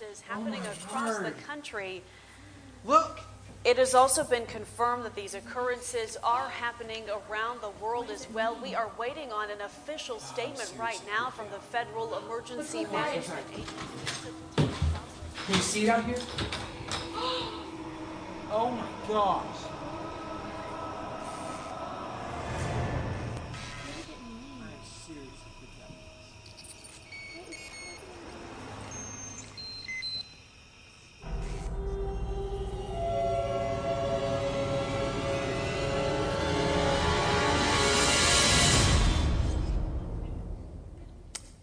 occurrences happening oh across the country, Look. it has also been confirmed that these occurrences are happening around the world as well. We are waiting on an official statement right now from the Federal Emergency Management Agency. Can you see it out here? Oh my gosh.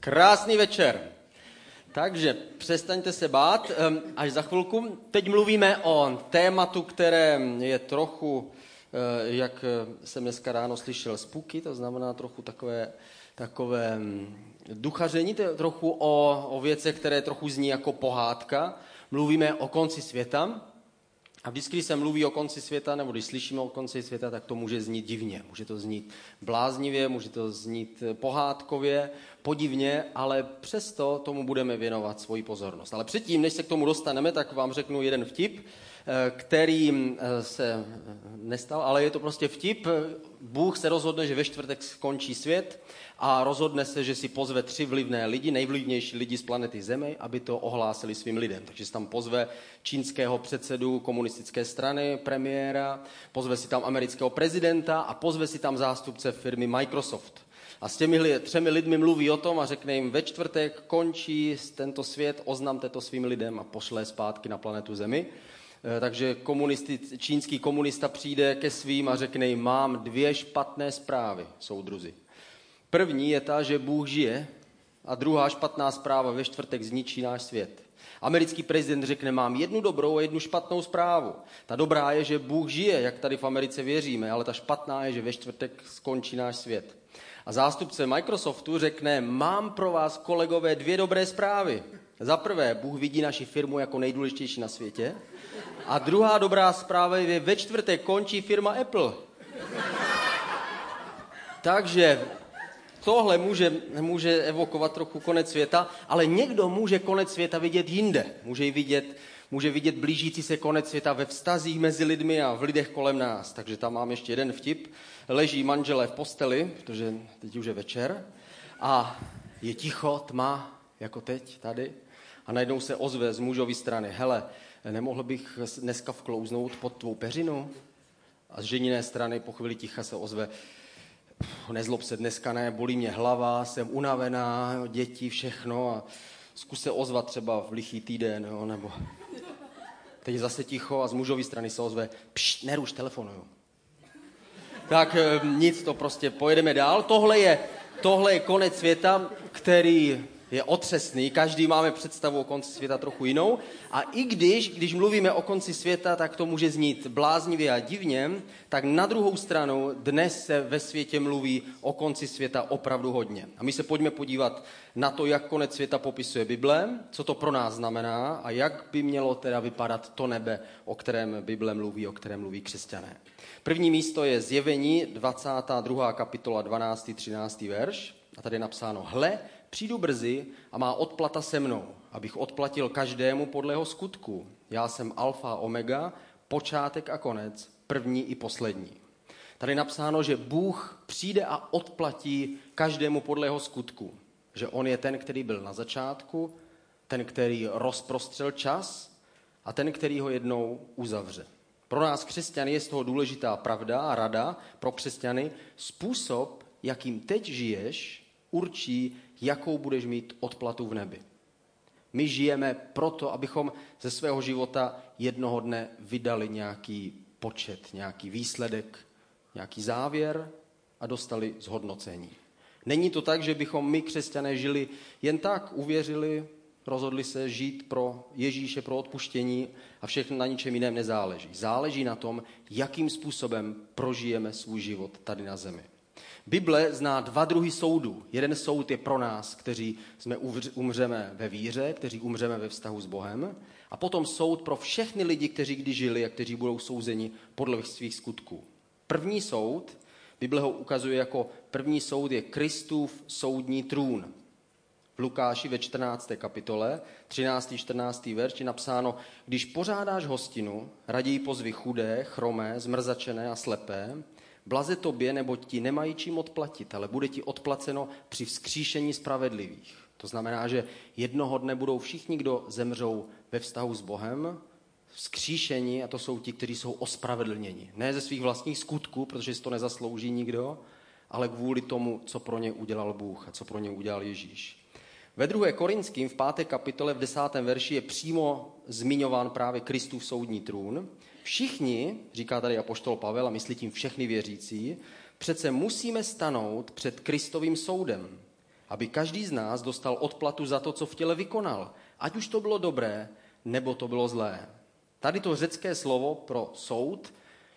Krásný večer. Takže přestaňte se bát, až za chvilku. Teď mluvíme o tématu, které je trochu, eh, jak eh, jsem dneska ráno slyšel, spuky, to znamená trochu takové, takové mm, duchaření, to je trochu o, o věcech, které trochu zní jako pohádka. Mluvíme o konci světa, a vždycky, když se mluví o konci světa, nebo když slyšíme o konci světa, tak to může znít divně. Může to znít bláznivě, může to znít pohádkově, podivně, ale přesto tomu budeme věnovat svoji pozornost. Ale předtím, než se k tomu dostaneme, tak vám řeknu jeden vtip, který eh, se nestal, ale je to prostě vtip. Bůh se rozhodne, že ve čtvrtek skončí svět a rozhodne se, že si pozve tři vlivné lidi, nejvlivnější lidi z planety Zemi, aby to ohlásili svým lidem. Takže si tam pozve čínského předsedu komunistické strany, premiéra, pozve si tam amerického prezidenta a pozve si tam zástupce firmy Microsoft. A s těmi třemi lidmi mluví o tom a řekne jim, ve čtvrtek končí tento svět, oznamte to svým lidem a pošle zpátky na planetu Zemi. Eh, Takže komunisti, čínský komunista přijde ke svým a řekne jim, mám dvě špatné zprávy, soudruzi. První je ta, že Bůh žije a druhá špatná zpráva ve čtvrtek zničí náš svět. Americký prezident řekne, mám jednu dobrou a jednu špatnou zprávu. Ta dobrá je, že Bůh žije, jak tady v Americe věříme, ale ta špatná je, že ve čtvrtek skončí náš svět. A zástupce Microsoftu řekne, mám pro vás, kolegové, dvě dobré zprávy. Za prvé, Bůh vidí naši firmu jako nejdůležitější na světě. A druhá dobrá zpráva je, ve čtvrtek končí firma Apple. Takže tohle může, může evokovat trochu konec světa, ale někdo může konec světa vidět jinde. Může ji vidět, může vidět blížící se konec světa ve vztazích mezi lidmi a v lidech kolem nás. Takže tam mám ještě jeden vtip. Leží manželé v posteli, protože teď už je večer, a je ticho, tma, jako teď tady. A najednou se ozve z mužovy strany, hele, nemohl bych dneska vklouznout pod tvou peřinu? A z ženiné strany po chvíli ticha se ozve, nezlob se dneska ne, bolí mě hlava, jsem unavená, děti, všechno a zkus se ozvat třeba v lichý týden, jo, nebo teď je zase ticho a z mužové strany se ozve, pšt, neruš, telefonuju. Tak eh, nic, to prostě pojedeme dál. Tohle je, tohle je konec světa, který je otřesný, každý máme představu o konci světa trochu jinou a i když, když mluvíme o konci světa, tak to může znít bláznivě a divně, tak na druhou stranu dnes se ve světě mluví o konci světa opravdu hodně. A my se pojďme podívat na to, jak konec světa popisuje Bible, co to pro nás znamená a jak by mělo teda vypadat to nebe, o kterém Bible mluví, o kterém mluví křesťané. První místo je zjevení 22. kapitola 12. 13. verš a tady je napsáno, hle, přijdu brzy a má odplata se mnou, abych odplatil každému podle jeho skutku. Já jsem alfa a omega, počátek a konec, první i poslední. Tady je napsáno, že Bůh přijde a odplatí každému podle jeho skutku. Že on je ten, který byl na začátku, ten, který rozprostřel čas a ten, který ho jednou uzavře. Pro nás křesťany je z toho důležitá pravda a rada pro křesťany. Způsob, jakým teď žiješ, určí, jakou budeš mít odplatu v nebi. My žijeme proto, abychom ze svého života jednoho dne vydali nějaký počet, nějaký výsledek, nějaký závěr a dostali zhodnocení. Není to tak, že bychom my, křesťané, žili jen tak, uvěřili, rozhodli se žít pro Ježíše, pro odpuštění a všechno na ničem jiném nezáleží. Záleží na tom, jakým způsobem prožijeme svůj život tady na zemi. Bible zná dva druhy soudů. Jeden soud je pro nás, kteří jsme umřeme ve víře, kteří umřeme ve vztahu s Bohem. A potom soud pro všechny lidi, kteří kdy žili a kteří budou souzeni podle svých skutků. První soud, Bible ho ukazuje jako první soud, je Kristův soudní trůn. V Lukáši ve 14. kapitole, 13. 14. verš je napsáno, když pořádáš hostinu, raději pozvi chudé, chromé, zmrzačené a slepé, blaze tobě, nebo ti nemají čím odplatit, ale bude ti odplaceno při vzkříšení spravedlivých. To znamená, že jednoho dne budou všichni, kdo zemřou ve vztahu s Bohem, vzkříšení, a to jsou ti, kteří jsou ospravedlněni. Ne ze svých vlastních skutků, protože si to nezaslouží nikdo, ale kvůli tomu, co pro ně udělal Bůh a co pro ně udělal Ježíš. Ve druhé Korinským v páté kapitole v desátém verši je přímo zmiňován právě Kristův soudní trůn. Všichni, říká tady apoštol Pavel a myslí tím všechny věřící, přece musíme stanout před Kristovým soudem, aby každý z nás dostal odplatu za to, co v těle vykonal, ať už to bylo dobré, nebo to bylo zlé. Tady to řecké slovo pro soud,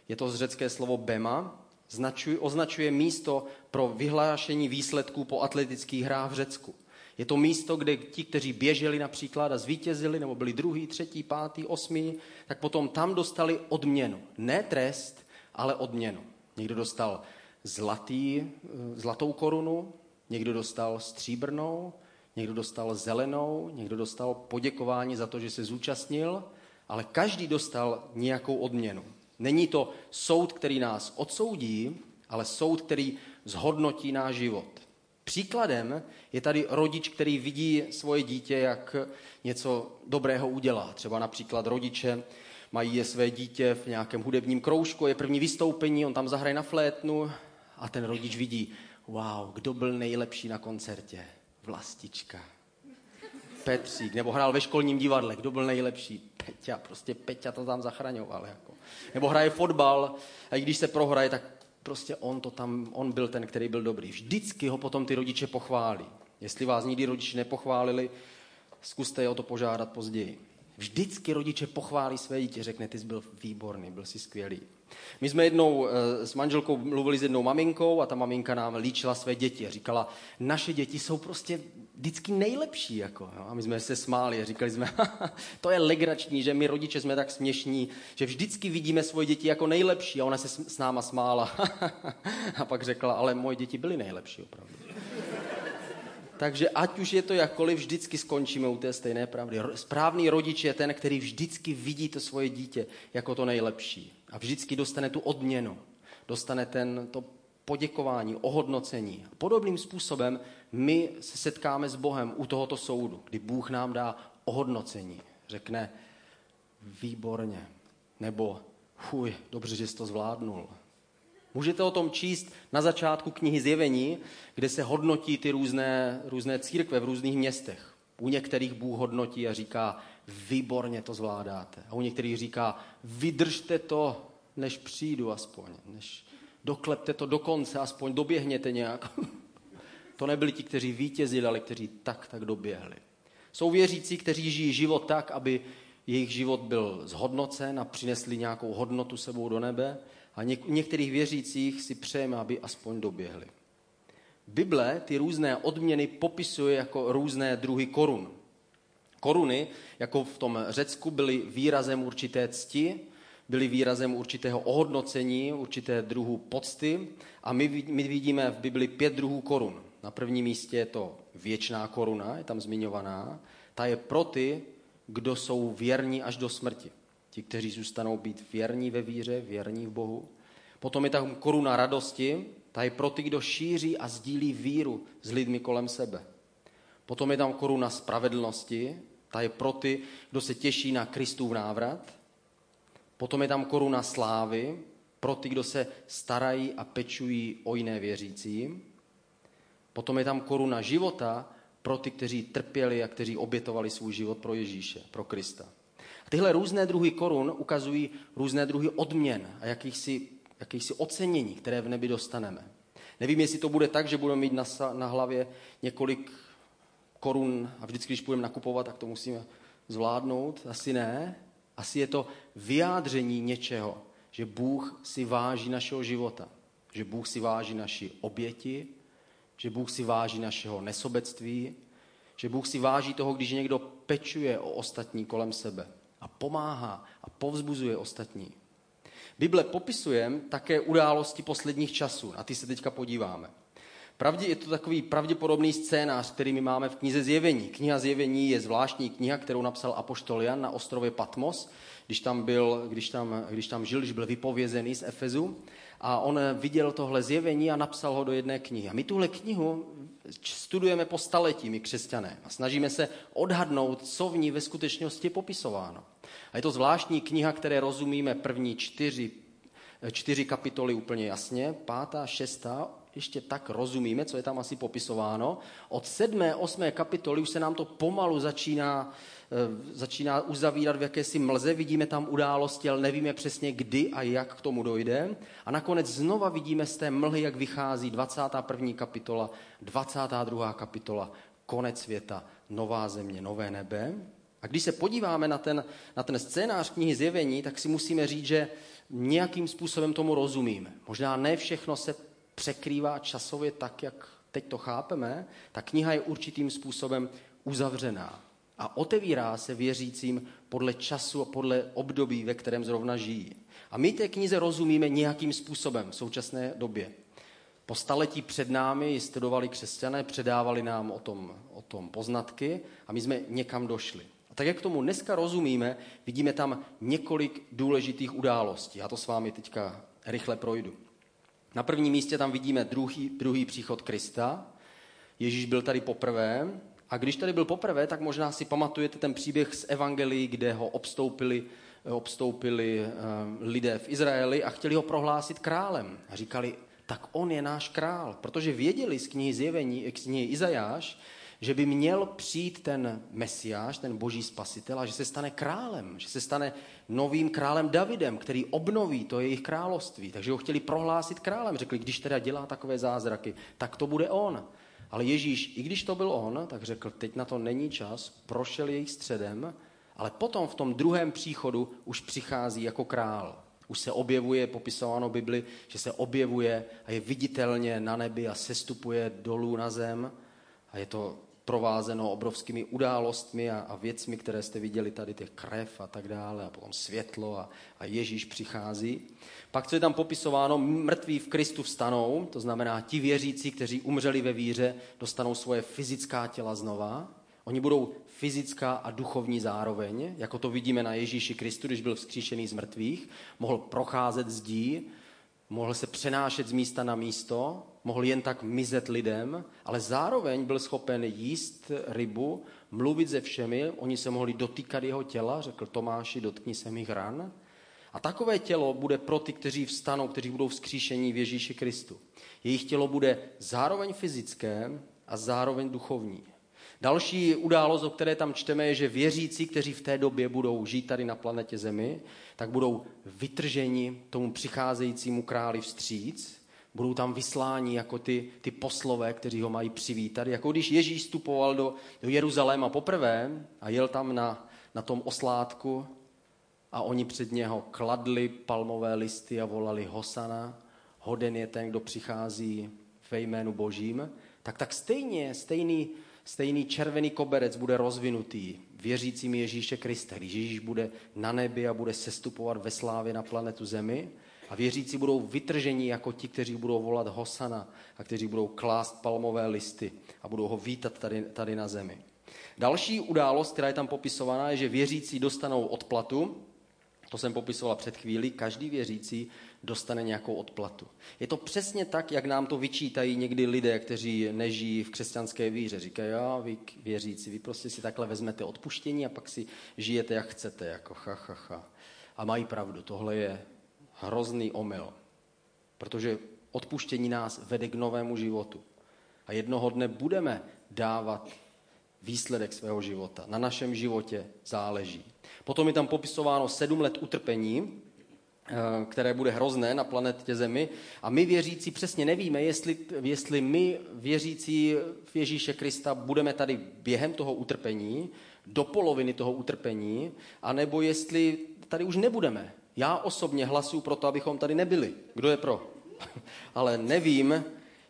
je to řecké slovo bema, značuje, označuje místo pro vyhlášení výsledků po atletických hrách v Řecku. Je to místo, kde ti, kteří běželi například a zvítězili, nebo byli druhý, třetí, pátý, osmý, tak potom tam dostali odměnu. Ne trest, ale odměnu. Někdo dostal zlatý, zlatou korunu, někdo dostal stříbrnou, někdo dostal zelenou, někdo dostal poděkování za to, že se zúčastnil, ale každý dostal nějakou odměnu. Není to soud, který nás odsoudí, ale soud, který zhodnotí náš život. Příkladem je tady rodič, který vidí svoje dítě, jak něco dobrého udělá. Třeba například rodiče mají je své dítě v nějakém hudebním kroužku, je první vystoupení, on tam zahraje na flétnu a ten rodič vidí, wow, kdo byl nejlepší na koncertě? Vlastička. Petřík, nebo hrál ve školním divadle, kdo byl nejlepší? Peťa, prostě Peťa to tam zachraňoval. Jako. Nebo hraje fotbal a i když se prohraje, tak prostě on, to tam, on byl ten, který byl dobrý. Vždycky ho potom ty rodiče pochválí. Jestli vás nikdy rodiče nepochválili, zkuste je o to požádat později. Vždycky rodiče pochválí své dítě, řekne, ty jsi byl výborný, byl jsi skvělý. My jsme jednou eh, s manželkou mluvili s jednou maminkou a ta maminka nám líčila své děti a říkala, naše děti jsou prostě vždycky nejlepší. Jako, jo? A my jsme se smáli a říkali jsme, to je legrační, že my rodiče jsme tak směšní, že vždycky vidíme svoje děti jako nejlepší a ona se s náma smála. a pak řekla, ale moje děti byly nejlepší opravdu. Takže ať už je to jakkoliv, vždycky skončíme u té stejné pravdy. Správný rodič je ten, který vždycky vidí to svoje dítě jako to nejlepší. A vždycky dostane tu odměnu. Dostane ten, to poděkování, ohodnocení. Podobným způsobem my se setkáme s Bohem u tohoto soudu, kdy Bůh nám dá ohodnocení. Řekne, výborně, nebo chuj, dobře, že jsi to zvládnul. Můžete o tom číst na začátku knihy Zjevení, kde se hodnotí ty různé, různé církve v různých městech. U některých Bůh hodnotí a říká, výborně to zvládáte. A u některých říká, vydržte to, než přijdu aspoň, než doklepte to do konce, aspoň doběhněte nějak. to nebyli ti, kteří vítězili, ale kteří tak, tak doběhli. Jsou věřící, kteří žijí život tak, aby jejich život byl zhodnocen a přinesli nějakou hodnotu sebou do nebe. A něk- některých věřících si přejeme, aby aspoň doběhli. Bible ty různé odměny popisuje jako různé druhy korun. Koruny, jako v tom Řecku, byly výrazem určité cti, byly výrazem určitého ohodnocení, určité druhu pocty a my, my vidíme v Bibli pět druhů korun. Na prvním místě je to věčná koruna, je tam zmiňovaná. Ta je pro ty, kdo jsou věrní až do smrti. Ti, kteří zůstanou být věrní ve víře, věrní v Bohu. Potom je tam koruna radosti, ta je pro ty, kdo šíří a sdílí víru s lidmi kolem sebe. Potom je tam koruna spravedlnosti, ta je pro ty, kdo se těší na Kristův návrat. Potom je tam koruna slávy, pro ty, kdo se starají a pečují o jiné věřící. Potom je tam koruna života pro ty, kteří trpěli a kteří obětovali svůj život pro Ježíše, pro Krista. Tyhle různé druhy korun ukazují různé druhy odměn a jakýchsi, jakýchsi ocenění, které v nebi dostaneme. Nevím, jestli to bude tak, že budeme mít na, na hlavě několik korun a vždycky, když půjdeme nakupovat, tak to musíme zvládnout. Asi ne. Asi je to vyjádření něčeho, že Bůh si váží našeho života, že Bůh si váží naši oběti, že Bůh si váží našeho nesobectví, že Bůh si váží toho, když někdo pečuje o ostatní kolem sebe a pomáhá a povzbuzuje ostatní. Bible popisuje také události posledních časů, a ty se teďka podíváme. Pravdě, je to takový pravděpodobný scénář, který my máme v knize Zjevení. Kniha Zjevení je zvláštní kniha, kterou napsal Apoštol Jan na ostrově Patmos, když tam, byl, když tam, když tam žil, když byl vypovězený z Efezu. A on viděl tohle zjevení a napsal ho do jedné knihy. A my tuhle knihu studujeme po staletí, my křesťané. A snažíme se odhadnout, co v ní ve skutečnosti je popisováno. A je to zvláštní kniha, které rozumíme první čtyři, čtyři kapitoly úplně jasně, pátá, šestá, ještě tak rozumíme, co je tam asi popisováno. Od sedmé, osmé kapitoly už se nám to pomalu začíná, začíná uzavírat v jakési mlze. Vidíme tam události, ale nevíme přesně kdy a jak k tomu dojde. A nakonec znova vidíme z té mlhy, jak vychází 21. kapitola, 22. kapitola, konec světa, nová země, nové nebe. A když se podíváme na ten, na ten scénář knihy Zjevení, tak si musíme říct, že nějakým způsobem tomu rozumíme. Možná ne všechno se překrývá časově tak, jak teď to chápeme, ta kniha je určitým způsobem uzavřená a otevírá se věřícím podle času a podle období, ve kterém zrovna žijí. A my té knize rozumíme nějakým způsobem v současné době. Po staletí před námi ji studovali křesťané, předávali nám o tom, o tom poznatky a my jsme někam došli. A tak jak tomu dneska rozumíme, vidíme tam několik důležitých událostí. Já to s vámi teďka rychle projdu. Na prvním místě tam vidíme druhý, druhý příchod Krista. Ježíš byl tady poprvé a když tady byl poprvé, tak možná si pamatujete ten příběh z Evangelii, kde ho obstoupili, obstoupili uh, lidé v Izraeli a chtěli ho prohlásit králem. A říkali, tak on je náš král, protože věděli z knihy Zjevení, z knihy Izajáš, že by měl přijít ten mesiáš, ten boží spasitel a že se stane králem, že se stane novým králem Davidem, který obnoví to jejich království. Takže ho chtěli prohlásit králem. Řekli, když teda dělá takové zázraky, tak to bude on. Ale Ježíš, i když to byl on, tak řekl, teď na to není čas, prošel jejich středem, ale potom v tom druhém příchodu už přichází jako král. Už se objevuje, popisováno Bibli, že se objevuje a je viditelně na nebi a sestupuje dolů na zem. A je to provázeno obrovskými událostmi a, a věcmi, které jste viděli tady, těch krev a tak dále, a potom světlo a, a Ježíš přichází. Pak, co je tam popisováno, mrtví v Kristu vstanou, to znamená, ti věřící, kteří umřeli ve víře, dostanou svoje fyzická těla znova. Oni budou fyzická a duchovní zároveň, jako to vidíme na Ježíši Kristu, když byl vzkříšený z mrtvých, mohl procházet zdí, mohl se přenášet z místa na místo, mohl jen tak mizet lidem, ale zároveň byl schopen jíst rybu, mluvit se všemi, oni se mohli dotýkat jeho těla, řekl Tomáši, dotkni se mých ran. A takové tělo bude pro ty, kteří vstanou, kteří budou vzkříšení v Ježíši Kristu. Jejich tělo bude zároveň fyzické a zároveň duchovní. Další událost, o které tam čteme, je, že věřící, kteří v té době budou žít tady na planetě Zemi, tak budou vytrženi tomu přicházejícímu králi vstříc, budou tam vysláni jako ty, ty poslové, kteří ho mají přivítat. Jako když Ježíš vstupoval do, do Jeruzaléma poprvé a jel tam na, na tom oslátku a oni před něho kladli palmové listy a volali Hosana, hoden je ten, kdo přichází ve jménu Božím, tak tak stejně, stejný, stejný červený koberec bude rozvinutý věřícím Ježíše Krista, když Ježíš bude na nebi a bude sestupovat ve slávě na planetu Zemi a věřící budou vytrženi jako ti, kteří budou volat Hosana a kteří budou klást palmové listy a budou ho vítat tady, tady na zemi. Další událost, která je tam popisovaná, je, že věřící dostanou odplatu. To jsem popisovala před chvílí. Každý věřící dostane nějakou odplatu. Je to přesně tak, jak nám to vyčítají někdy lidé, kteří nežijí v křesťanské víře. Říkají, jo, vy věřící, vy prostě si takhle vezmete odpuštění a pak si žijete, jak chcete, jako ha, ha, ha. A mají pravdu, tohle je hrozný omyl. Protože odpuštění nás vede k novému životu. A jednoho dne budeme dávat výsledek svého života. Na našem životě záleží. Potom je tam popisováno sedm let utrpení, eh, které bude hrozné na planetě Zemi. A my věřící přesně nevíme, jestli, jestli my věřící v Ježíše Krista budeme tady během toho utrpení, do poloviny toho utrpení, anebo jestli tady už nebudeme. Já osobně hlasuju pro to, abychom tady nebyli. Kdo je pro? Ale nevím,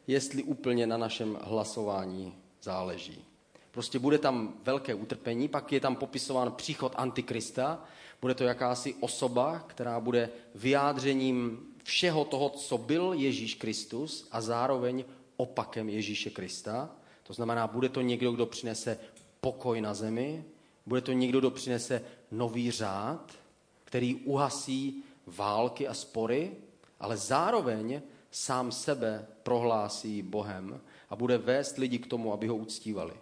jestli úplně na našem hlasování záleží. Prostě bude tam velké utrpení, pak je tam popisován příchod Antikrista, bude to jakási osoba, která bude vyjádřením všeho toho, co byl Ježíš Kristus a zároveň opakem Ježíše Krista. To znamená, bude to někdo, kdo přinese pokoj na zemi, bude to někdo, kdo přinese nový řád, který uhasí války a spory, ale zároveň sám sebe prohlásí Bohem a bude vést lidi k tomu, aby ho uctívali.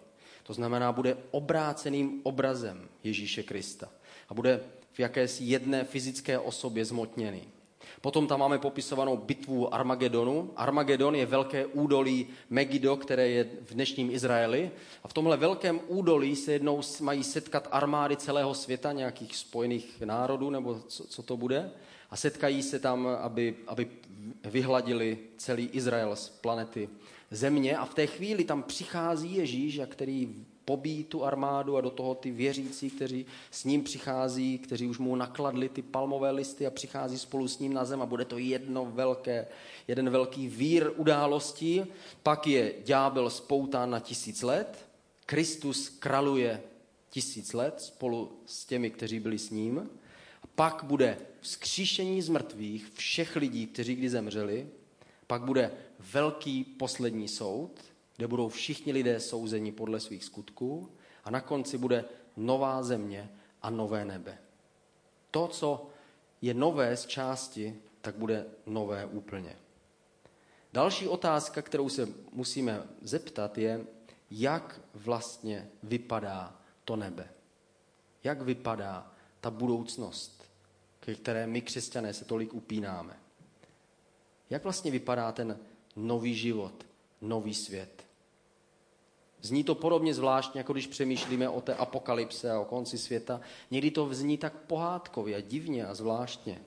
To znamená, bude obráceným obrazem Ježíše Krista a bude v jakési jedné fyzické osobě zmotněný. Potom tam máme popisovanou bitvu Armagedonu. Armagedon je velké údolí Megido, které je v dnešním Izraeli. A v tomhle velkém údolí se jednou mají setkat armády celého světa, nějakých spojených národů, nebo co, co to bude. A setkají se tam, aby, aby vyhladili celý Izrael z planety Země. A v té chvíli tam přichází Ježíš, a který pobíjí tu armádu a do toho ty věřící, kteří s ním přichází, kteří už mu nakladli ty palmové listy a přichází spolu s ním na zem a bude to jedno velké, jeden velký vír událostí. Pak je ďábel spoután na tisíc let, Kristus kraluje tisíc let spolu s těmi, kteří byli s ním. A pak bude vzkříšení z mrtvých všech lidí, kteří kdy zemřeli. Pak bude velký poslední soud, kde budou všichni lidé souzeni podle svých skutků a na konci bude nová země a nové nebe. To, co je nové z části, tak bude nové úplně. Další otázka, kterou se musíme zeptat, je, jak vlastně vypadá to nebe. Jak vypadá ta budoucnost, ke které my křesťané se tolik upínáme. Jak vlastně vypadá ten nový život, nový svět. Zní to podobně zvláštně, jako když přemýšlíme o té apokalypse a o konci světa. Někdy to zní tak pohádkově a divně a zvláštně.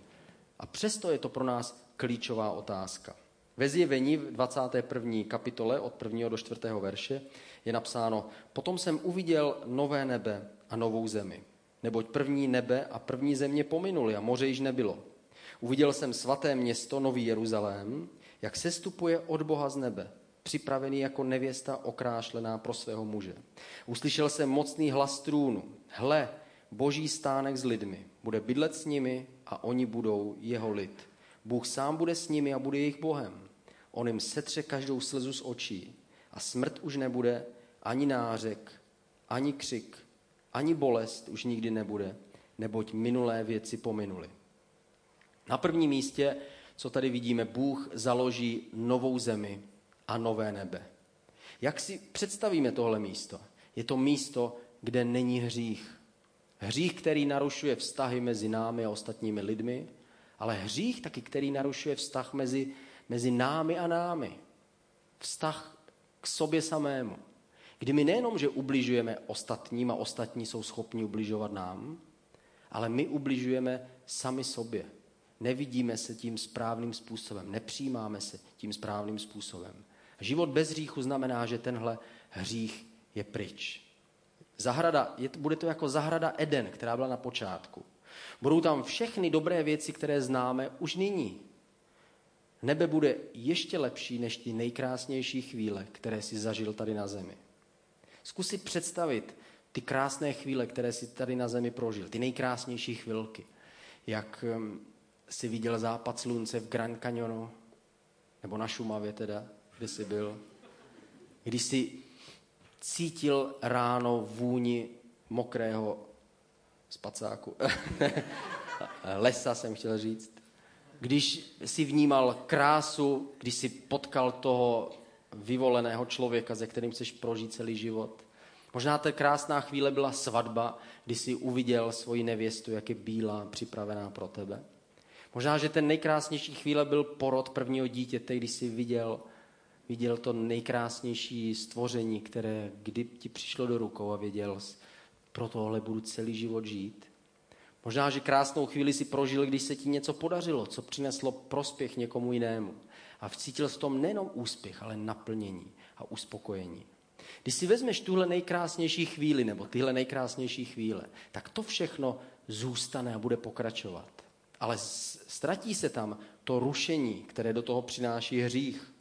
A přesto je to pro nás klíčová otázka. Ve zjevení v 21. kapitole od 1. do 4. verše je napsáno Potom jsem uviděl nové nebe a novou zemi. Neboť první nebe a první země pominuli a moře již nebylo. Uviděl jsem svaté město, Nový Jeruzalém, jak sestupuje od Boha z nebe, připravený jako nevěsta okrášlená pro svého muže. Uslyšel jsem mocný hlas trůnu. Hle, boží stánek s lidmi. Bude bydlet s nimi a oni budou jeho lid. Bůh sám bude s nimi a bude jejich Bohem. On jim setře každou slzu z očí. A smrt už nebude, ani nářek, ani křik, ani bolest už nikdy nebude, neboť minulé věci pominuly. Na prvním místě, co tady vidíme, Bůh založí novou zemi a nové nebe. Jak si představíme tohle místo? Je to místo, kde není hřích. Hřích, který narušuje vztahy mezi námi a ostatními lidmi, ale hřích taky, který narušuje vztah mezi, mezi námi a námi. Vztah k sobě samému. Kdy my nejenom, že ubližujeme ostatním a ostatní jsou schopni ubližovat nám, ale my ubližujeme sami sobě. Nevidíme se tím správným způsobem, nepřijímáme se tím správným způsobem. Život bez hříchu znamená, že tenhle hřích je pryč. Zahrada, je, bude to jako zahrada Eden, která byla na počátku. Budou tam všechny dobré věci, které známe už nyní. Nebe bude ještě lepší než ty nejkrásnější chvíle, které si zažil tady na zemi. Zkus si představit ty krásné chvíle, které si tady na zemi prožil, ty nejkrásnější chvilky. Jak um, si viděl západ slunce v Grand Canyonu, nebo na Šumavě teda, kde jsi byl. Když jsi cítil ráno vůni mokrého spacáku. Lesa jsem chtěl říct. Když si vnímal krásu, když si potkal toho vyvoleného člověka, se kterým chceš prožít celý život. Možná ta krásná chvíle byla svatba, kdy jsi uviděl svoji nevěstu, jak je bílá, připravená pro tebe. Možná, že ten nejkrásnější chvíle byl porod prvního dítěte, když jsi viděl, viděl to nejkrásnější stvoření, které kdy ti přišlo do rukou a věděl, pro tohle budu celý život žít. Možná, že krásnou chvíli si prožil, když se ti něco podařilo, co přineslo prospěch někomu jinému. A vcítil v tom nejenom úspěch, ale naplnění a uspokojení. Když si vezmeš tuhle nejkrásnější chvíli, nebo tyhle nejkrásnější chvíle, tak to všechno zůstane a bude pokračovat. Ale ztratí se tam to rušení, které do toho přináší hřích.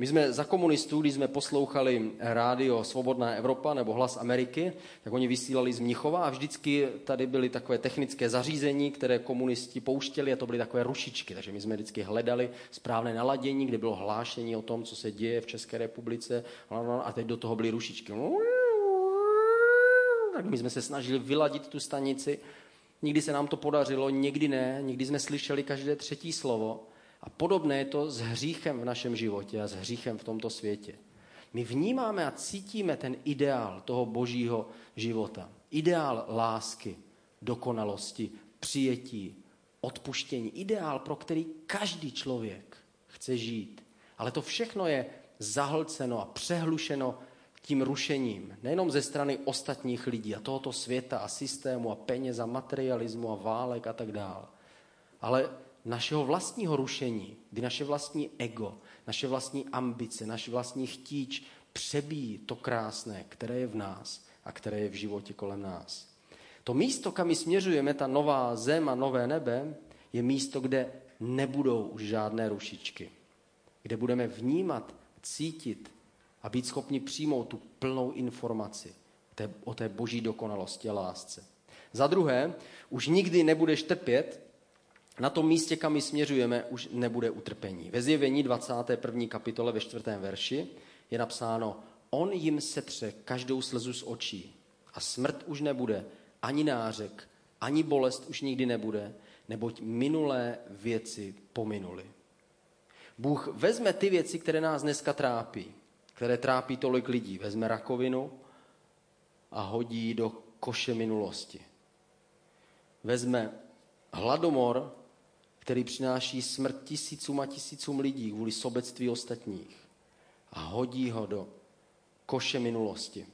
My jsme za komunistů, když jsme poslouchali rádio Svobodná Evropa nebo Hlas Ameriky, tak oni vysílali z Mnichova a vždycky tady byly takové technické zařízení, které komunisti pouštěli a to byly takové rušičky. Takže my jsme vždycky hledali správné naladění, kde bylo hlášení o tom, co se děje v České republice a teď do toho byly rušičky. Tak my jsme se snažili vyladit tu stanici. Nikdy se nám to podařilo, někdy ne, někdy jsme slyšeli každé třetí slovo. A podobné je to s hříchem v našem životě a s hříchem v tomto světě. My vnímáme a cítíme ten ideál toho božího života. Ideál lásky, dokonalosti, přijetí, odpuštění. Ideál, pro který každý člověk chce žít. Ale to všechno je zahlceno a přehlušeno tím rušením. Nejenom ze strany ostatních lidí a tohoto světa a systému a peněz a materialismu a válek a tak dále. Ale našeho vlastního rušení, kdy naše vlastní ego, naše vlastní ambice, naše vlastní chtíč přebíjí to krásné, které je v nás a které je v životě kolem nás. To místo, kam směřujeme, ta nová zem a nové nebe, je místo, kde nebudou už žádné rušičky. Kde budeme vnímat, cítit a být schopni přijmout tu plnou informaci o té boží dokonalosti a lásce. Za druhé, už nikdy nebudeš trpět na tom místě, kam my směřujeme, už nebude utrpení. Ve zjevení 21. kapitole ve 4. verši je napsáno, on jim setře každou slzu z očí a smrt už nebude, ani nářek, ani bolest už nikdy nebude, neboť minulé věci pominuly. Bůh vezme ty věci, které nás dneska trápí, které trápí tolik lidí. Vezme rakovinu a hodí do koše minulosti. Vezme hladomor který přináší smrt tisícům a tisícům lidí kvůli sobectví ostatních a hodí ho do koše minulosti.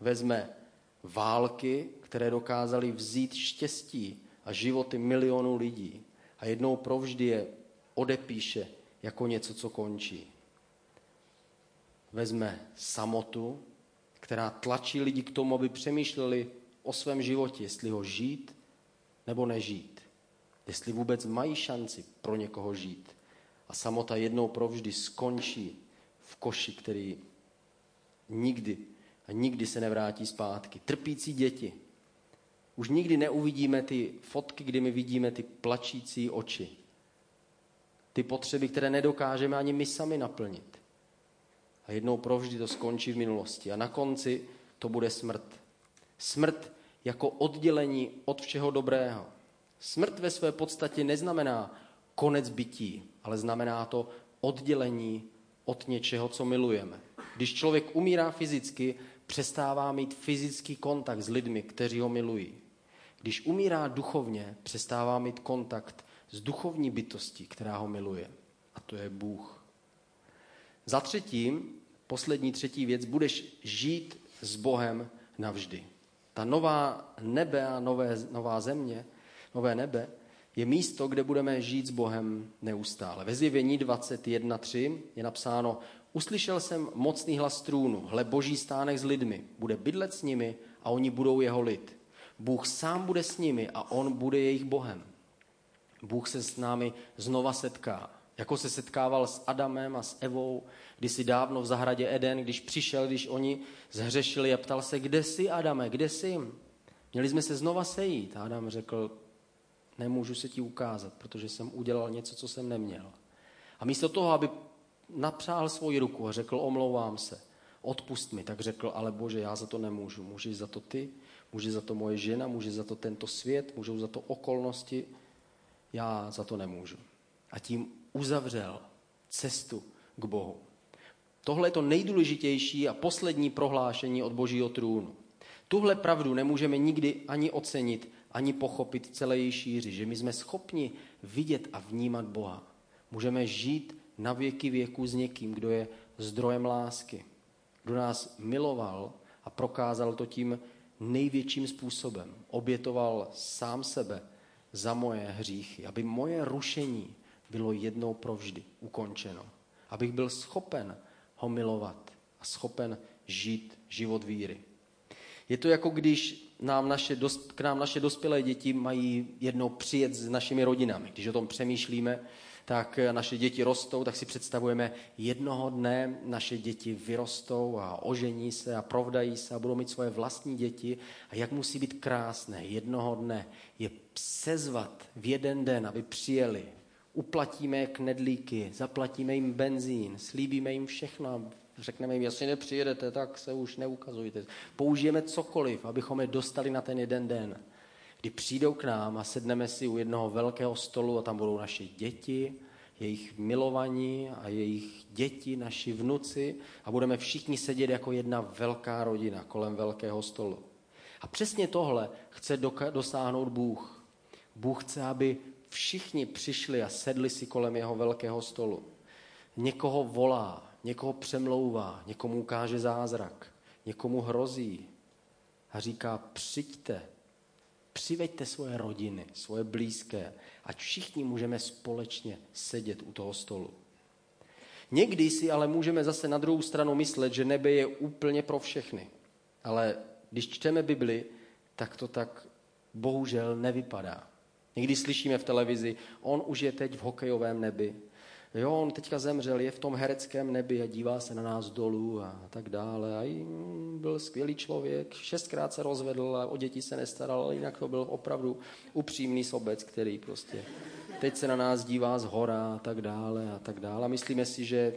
Vezme války, které dokázaly vzít štěstí a životy milionů lidí a jednou provždy je odepíše jako něco, co končí. Vezme samotu, která tlačí lidi k tomu, aby přemýšleli o svém životě, jestli ho žít nebo nežít jestli vůbec mají šanci pro někoho žít. A samota jednou provždy skončí v koši, který nikdy a nikdy se nevrátí zpátky. Trpící děti. Už nikdy neuvidíme ty fotky, kdy my vidíme ty plačící oči. Ty potřeby, které nedokážeme ani my sami naplnit. A jednou provždy to skončí v minulosti. A na konci to bude smrt. Smrt jako oddělení od všeho dobrého. Smrt ve své podstatě neznamená konec bytí, ale znamená to oddělení od něčeho, co milujeme. Když člověk umírá fyzicky, přestává mít fyzický kontakt s lidmi, kteří ho milují. Když umírá duchovně, přestává mít kontakt s duchovní bytostí, která ho miluje. A to je Bůh. Za třetí, poslední třetí věc, budeš žít s Bohem navždy. Ta nová nebe a nové, nová země nové nebe, je místo, kde budeme žít s Bohem neustále. Ve zjevení 21.3 je napsáno, uslyšel jsem mocný hlas trůnu, hle boží stánek s lidmi, bude bydlet s nimi a oni budou jeho lid. Bůh sám bude s nimi a on bude jejich Bohem. Bůh se s námi znova setká. Jako se setkával s Adamem a s Evou, kdysi dávno v zahradě Eden, když přišel, když oni zhřešili a ptal se, kde jsi Adame, kde jsi? Měli jsme se znova sejít. A Adam řekl, nemůžu se ti ukázat, protože jsem udělal něco, co jsem neměl. A místo toho, aby napřál svoji ruku a řekl, omlouvám se, odpust mi, tak řekl, ale bože, já za to nemůžu. Můžeš za to ty, může za to moje žena, může za to tento svět, můžou za to okolnosti, já za to nemůžu. A tím uzavřel cestu k Bohu. Tohle je to nejdůležitější a poslední prohlášení od Božího trůnu. Tuhle pravdu nemůžeme nikdy ani ocenit, ani pochopit celé její šíři, že my jsme schopni vidět a vnímat Boha. Můžeme žít na věky věku s někým, kdo je zdrojem lásky, kdo nás miloval a prokázal to tím největším způsobem. Obětoval sám sebe za moje hříchy, aby moje rušení bylo jednou provždy ukončeno. Abych byl schopen ho milovat a schopen žít život víry. Je to jako když nám naše, k nám naše dospělé děti mají jednou přijet s našimi rodinami. Když o tom přemýšlíme, tak naše děti rostou, tak si představujeme, jednoho dne naše děti vyrostou a ožení se a provdají se a budou mít svoje vlastní děti. A jak musí být krásné jednoho dne je sezvat v jeden den, aby přijeli. Uplatíme knedlíky, zaplatíme jim benzín, slíbíme jim všechno řekneme jim, jestli nepřijedete, tak se už neukazujte. Použijeme cokoliv, abychom je dostali na ten jeden den kdy přijdou k nám a sedneme si u jednoho velkého stolu a tam budou naše děti, jejich milovaní a jejich děti, naši vnuci a budeme všichni sedět jako jedna velká rodina kolem velkého stolu. A přesně tohle chce dosáhnout Bůh. Bůh chce, aby všichni přišli a sedli si kolem jeho velkého stolu. Někoho volá, někoho přemlouvá, někomu ukáže zázrak, někomu hrozí a říká, přijďte, Přiveďte svoje rodiny, svoje blízké, ať všichni můžeme společně sedět u toho stolu. Někdy si ale můžeme zase na druhou stranu myslet, že nebe je úplně pro všechny. Ale když čteme Bibli, tak to tak bohužel nevypadá. Někdy slyšíme v televizi, on už je teď v hokejovém nebi, jo, on teďka zemřel, je v tom hereckém nebi a dívá se na nás dolů a tak dále. A byl skvělý člověk, šestkrát se rozvedl a o děti se nestaral, ale jinak to byl opravdu upřímný sobec, který prostě teď se na nás dívá z hora a tak dále a tak dále. A myslíme si, že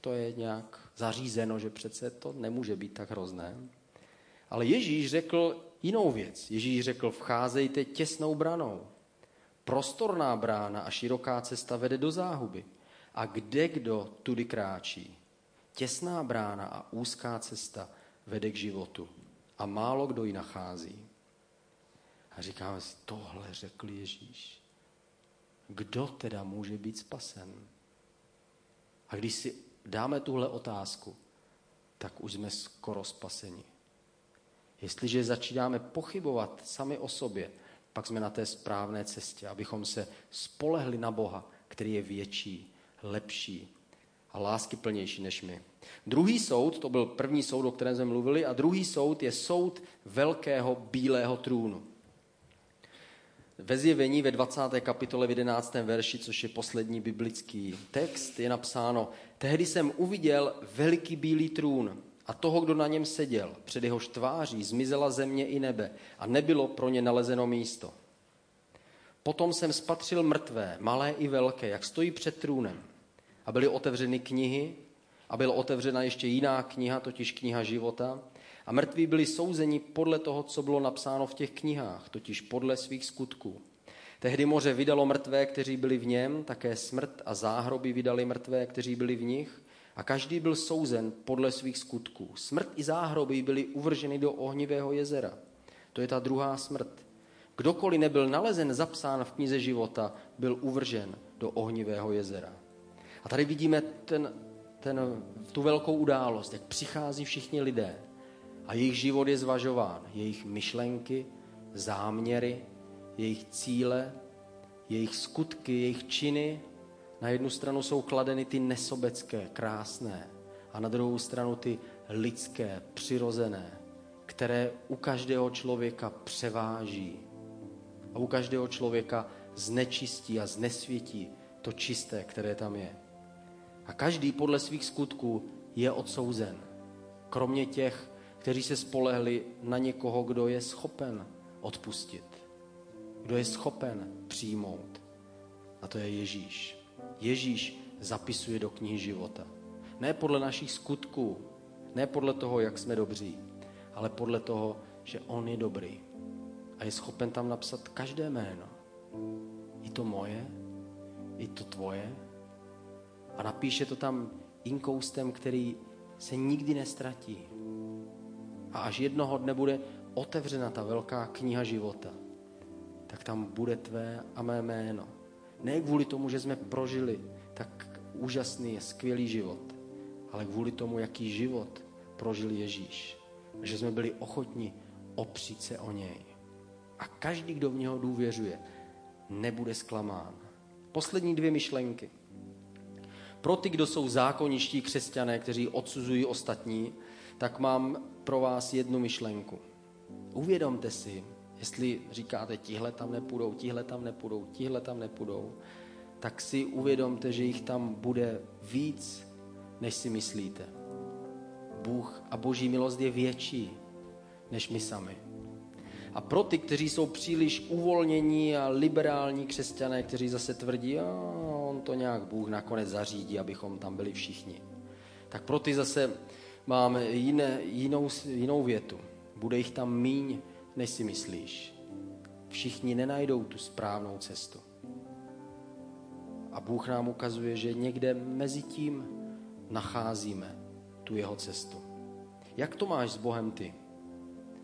to je nějak zařízeno, že přece to nemůže být tak hrozné. Ale Ježíš řekl jinou věc. Ježíš řekl, vcházejte těsnou branou. Prostorná brána a široká cesta vede do záhuby a kde kdo tudy kráčí. Těsná brána a úzká cesta vede k životu a málo kdo ji nachází. A říkáme si, tohle řekl Ježíš. Kdo teda může být spasen? A když si dáme tuhle otázku, tak už jsme skoro spaseni. Jestliže začínáme pochybovat sami o sobě, pak jsme na té správné cestě, abychom se spolehli na Boha, který je větší lepší a lásky plnější než my. Druhý soud, to byl první soud, o kterém jsme mluvili, a druhý soud je soud velkého bílého trůnu. Ve zjevení ve 20. kapitole v 11. verši, což je poslední biblický text, je napsáno, tehdy jsem uviděl veliký bílý trůn a toho, kdo na něm seděl, před jehož tváří zmizela země i nebe a nebylo pro ně nalezeno místo. Potom jsem spatřil mrtvé, malé i velké, jak stojí před trůnem. A byly otevřeny knihy a byla otevřena ještě jiná kniha, totiž kniha života. A mrtví byli souzeni podle toho, co bylo napsáno v těch knihách, totiž podle svých skutků. Tehdy moře vydalo mrtvé, kteří byli v něm, také smrt a záhroby vydali mrtvé, kteří byli v nich, a každý byl souzen podle svých skutků. Smrt i záhroby byly uvrženy do ohnivého jezera. To je ta druhá smrt. Kdokoliv nebyl nalezen zapsán v knize života, byl uvržen do ohnivého jezera. A tady vidíme ten, ten, tu velkou událost, jak přichází všichni lidé a jejich život je zvažován, jejich myšlenky, záměry, jejich cíle, jejich skutky, jejich činy. Na jednu stranu jsou kladeny ty nesobecké, krásné, a na druhou stranu ty lidské, přirozené, které u každého člověka převáží a u každého člověka znečistí a znesvětí to čisté, které tam je. A každý podle svých skutků je odsouzen. Kromě těch, kteří se spolehli na někoho, kdo je schopen odpustit. Kdo je schopen přijmout. A to je Ježíš. Ježíš zapisuje do knihy života. Ne podle našich skutků, ne podle toho, jak jsme dobří, ale podle toho, že On je dobrý a je schopen tam napsat každé jméno. I to moje, i to tvoje. A napíše to tam inkoustem, který se nikdy nestratí. A až jednoho dne bude otevřena ta velká kniha života, tak tam bude tvé a mé jméno. Ne kvůli tomu, že jsme prožili tak úžasný, skvělý život, ale kvůli tomu, jaký život prožil Ježíš. Že jsme byli ochotni opřít se o něj a každý, kdo v něho důvěřuje, nebude zklamán. Poslední dvě myšlenky. Pro ty, kdo jsou zákoniští křesťané, kteří odsuzují ostatní, tak mám pro vás jednu myšlenku. Uvědomte si, jestli říkáte, tihle tam nepůjdou, tihle tam nepůjdou, tihle tam nepůjdou, tak si uvědomte, že jich tam bude víc, než si myslíte. Bůh a boží milost je větší, než my sami. A pro ty, kteří jsou příliš uvolnění a liberální křesťané, kteří zase tvrdí, a to nějak Bůh nakonec zařídí, abychom tam byli všichni. Tak pro ty zase máme jiné, jinou, jinou větu. Bude jich tam míň, než si myslíš. Všichni nenajdou tu správnou cestu. A Bůh nám ukazuje, že někde mezi tím nacházíme tu jeho cestu. Jak to máš s Bohem ty?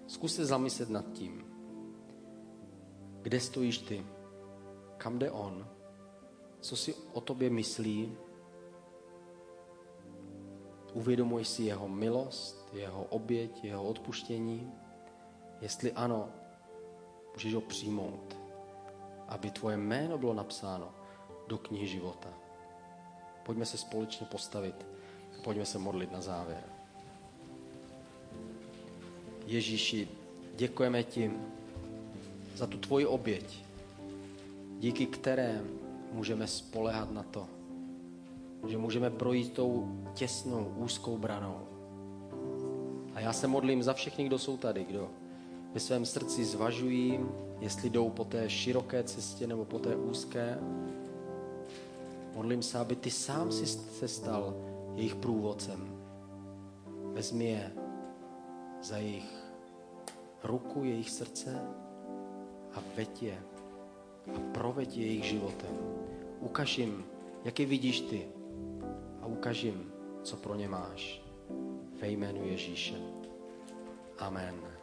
Zkus se zamyslet nad tím. Kde stojíš ty? Kam jde on? Co si o tobě myslí? Uvědomuj si jeho milost, jeho oběť, jeho odpuštění? Jestli ano, můžeš ho přijmout, aby tvoje jméno bylo napsáno do knihy života. Pojďme se společně postavit. Pojďme se modlit na závěr. Ježíši, děkujeme ti za tu tvoji oběť, díky které můžeme spolehat na to, že můžeme projít tou těsnou, úzkou branou. A já se modlím za všechny, kdo jsou tady, kdo ve svém srdci zvažují, jestli jdou po té široké cestě nebo po té úzké. Modlím se, aby ty sám si se stal jejich průvodcem. Vezmi je za jejich ruku, jejich srdce a veď je a proveď je jejich životem. Ukaž jim, jak je vidíš ty a ukaž jim, co pro ně máš. Ve jménu Ježíše. Amen.